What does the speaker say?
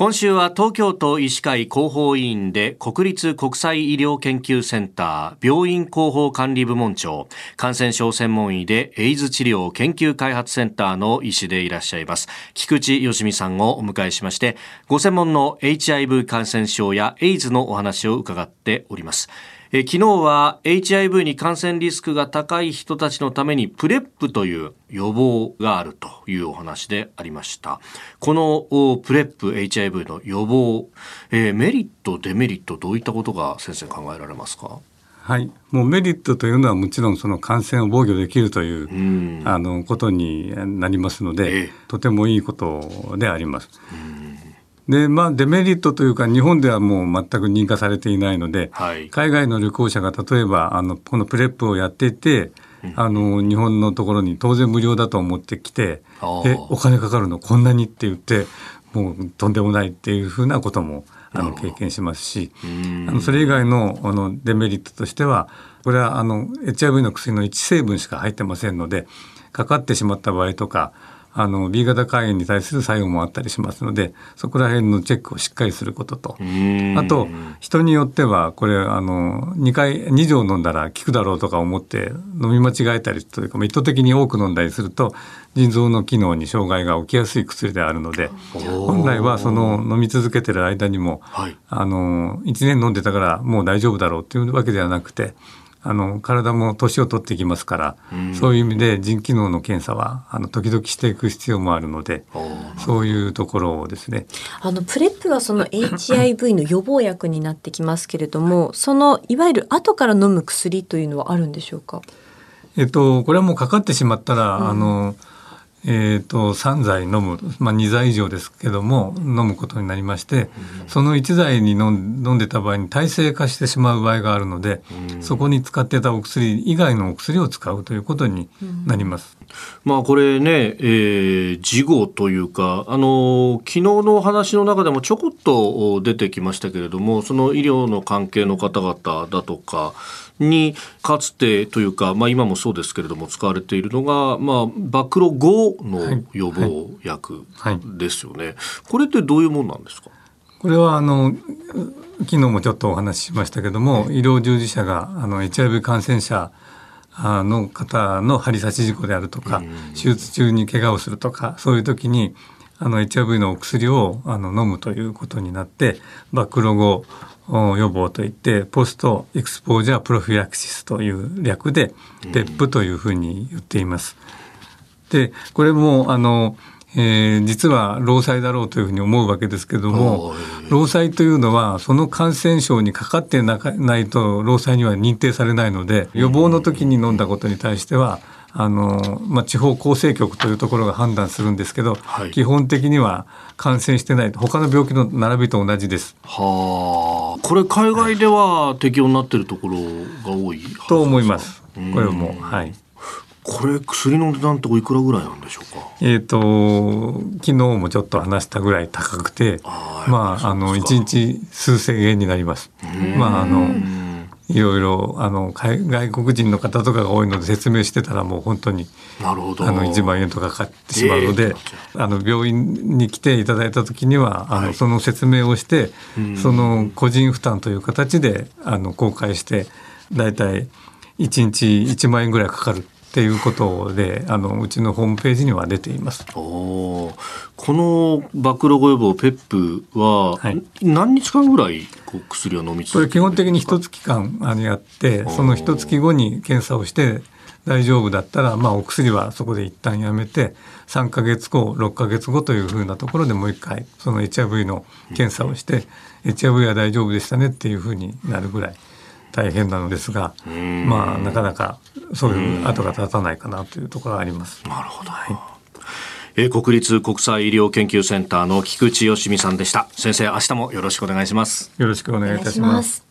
今週は東京都医師会広報委員で国立国際医療研究センター病院広報管理部門長感染症専門医でエイズ治療研究開発センターの医師でいらっしゃいます。菊池よしみさんをお迎えしましてご専門の HIV 感染症やエイズのお話を伺っております。え昨日は HIV に感染リスクが高い人たちのために PrEP という予防があるというお話でありました。この PrEP HIV の予防、えー、メリットデメリットどういったことが先生考えられますか？はい、もうメリットというのはもちろんその感染を防御できるという、うあのことになりますので、えー、とてもいいことであります。でまあ、デメリットというか日本ではもう全く認可されていないので、はい、海外の旅行者が例えばあのこの PrEP をやっていて、あの日本のところに当然無料だと思ってきてえお金かかるの？こんなにって言ってもうとんでもないっていうふうなこともあの経験しますしあのそれ以外のあのデメリットとしてはこれはあの HIV の薬の1成分しか入ってませんのでかかってしまった場合とかあの B 型肝炎に対する作用もあったりしますのでそこら辺のチェックをしっかりすることと。あと人によってはこれあの2回2錠飲んだら効くだろうとか思って飲み間違えたりというか意図的に多く飲んだりすると腎臓の機能に障害が起きやすい薬であるので本来はその飲み続けてる間にも、はい、あの1年飲んでたからもう大丈夫だろうっていうわけではなくてあの体も年を取っていきますから、うん、そういう意味で腎機能の検査はあの時々していく必要もあるのでそういうところをですね。あのプレップはその HIV の予防薬になってきますけれどもそのいわゆる後から飲む薬というのはあるんでしょうか？えっと、これはもうかかってしまったら、うん、あのえーと、3剤飲む、まあ、2剤以上ですけども飲むことになりまして、うん、その1剤に飲んでた場合に耐性化してしまう場合があるので、うん、そこに使ってたお薬以外のお薬を使うということになります。うん、まあこれね、えー、事後というかあの昨日の話の中でもちょこっと出てきましたけれどもその医療の関係の方々だとかにかつてというか、まあ、今もそうですけれども使われているのが、まあ、暴露後の予防薬ですよね、はいはい、これってどういうものなんですか？これはあの昨日もちょっとお話ししましたけども、医療従事者があの HIV 感染者の方の針刺し事故であるとか、手術中に怪我をするとかそういう時にあの HIV のお薬をあの飲むということになって暴露後予防といってポストエクスポージャープロフィラクシスという略で PEP というふうに言っています。でこれもあのえー、実は労災だろうというふうに思うわけですけども労災というのはその感染症にかかってないと労災には認定されないので予防の時に飲んだことに対してはあの、まあ、地方厚生局というところが判断するんですけど、はい、基本的には感染してない他の病気の並びと同じです。はあこれ海外では適用になっているところが多いと思います。これもはい。これ薬の値段っておいくらぐらいなんでしょうか？えっ、ー、と昨日もちょっと話したぐらい高くて、あまああの一日数千円になります。まああの。いろいろあの外国人の方とかが多いので説明してたらもう本当になるほどあの1万円とかかかってしまうので、えー、あの病院に来ていただいた時には、はい、あのその説明をして、その個人負担という形であの公開して大体1日1万円ぐらいかかるっていうことであのうちのホームページには出ています。この暴露後予防ペップは、何日間ぐらい薬を飲み続けこれ基本的に一月間あのやってその一月後に検査をして大丈夫だったら、まあ、お薬はそこで一旦やめて3か月後6か月後というふうなところでもう一回その HIV の検査をして、HIV は大丈夫でしたねっていうふうになるぐらい。大変なのですが、まあなかなかそういう跡が立たないかなというところがあります。なるほど。はい。え国立国際医療研究センターの菊池よしみさんでした。先生明日もよろしくお願いします。よろしくお願いいたします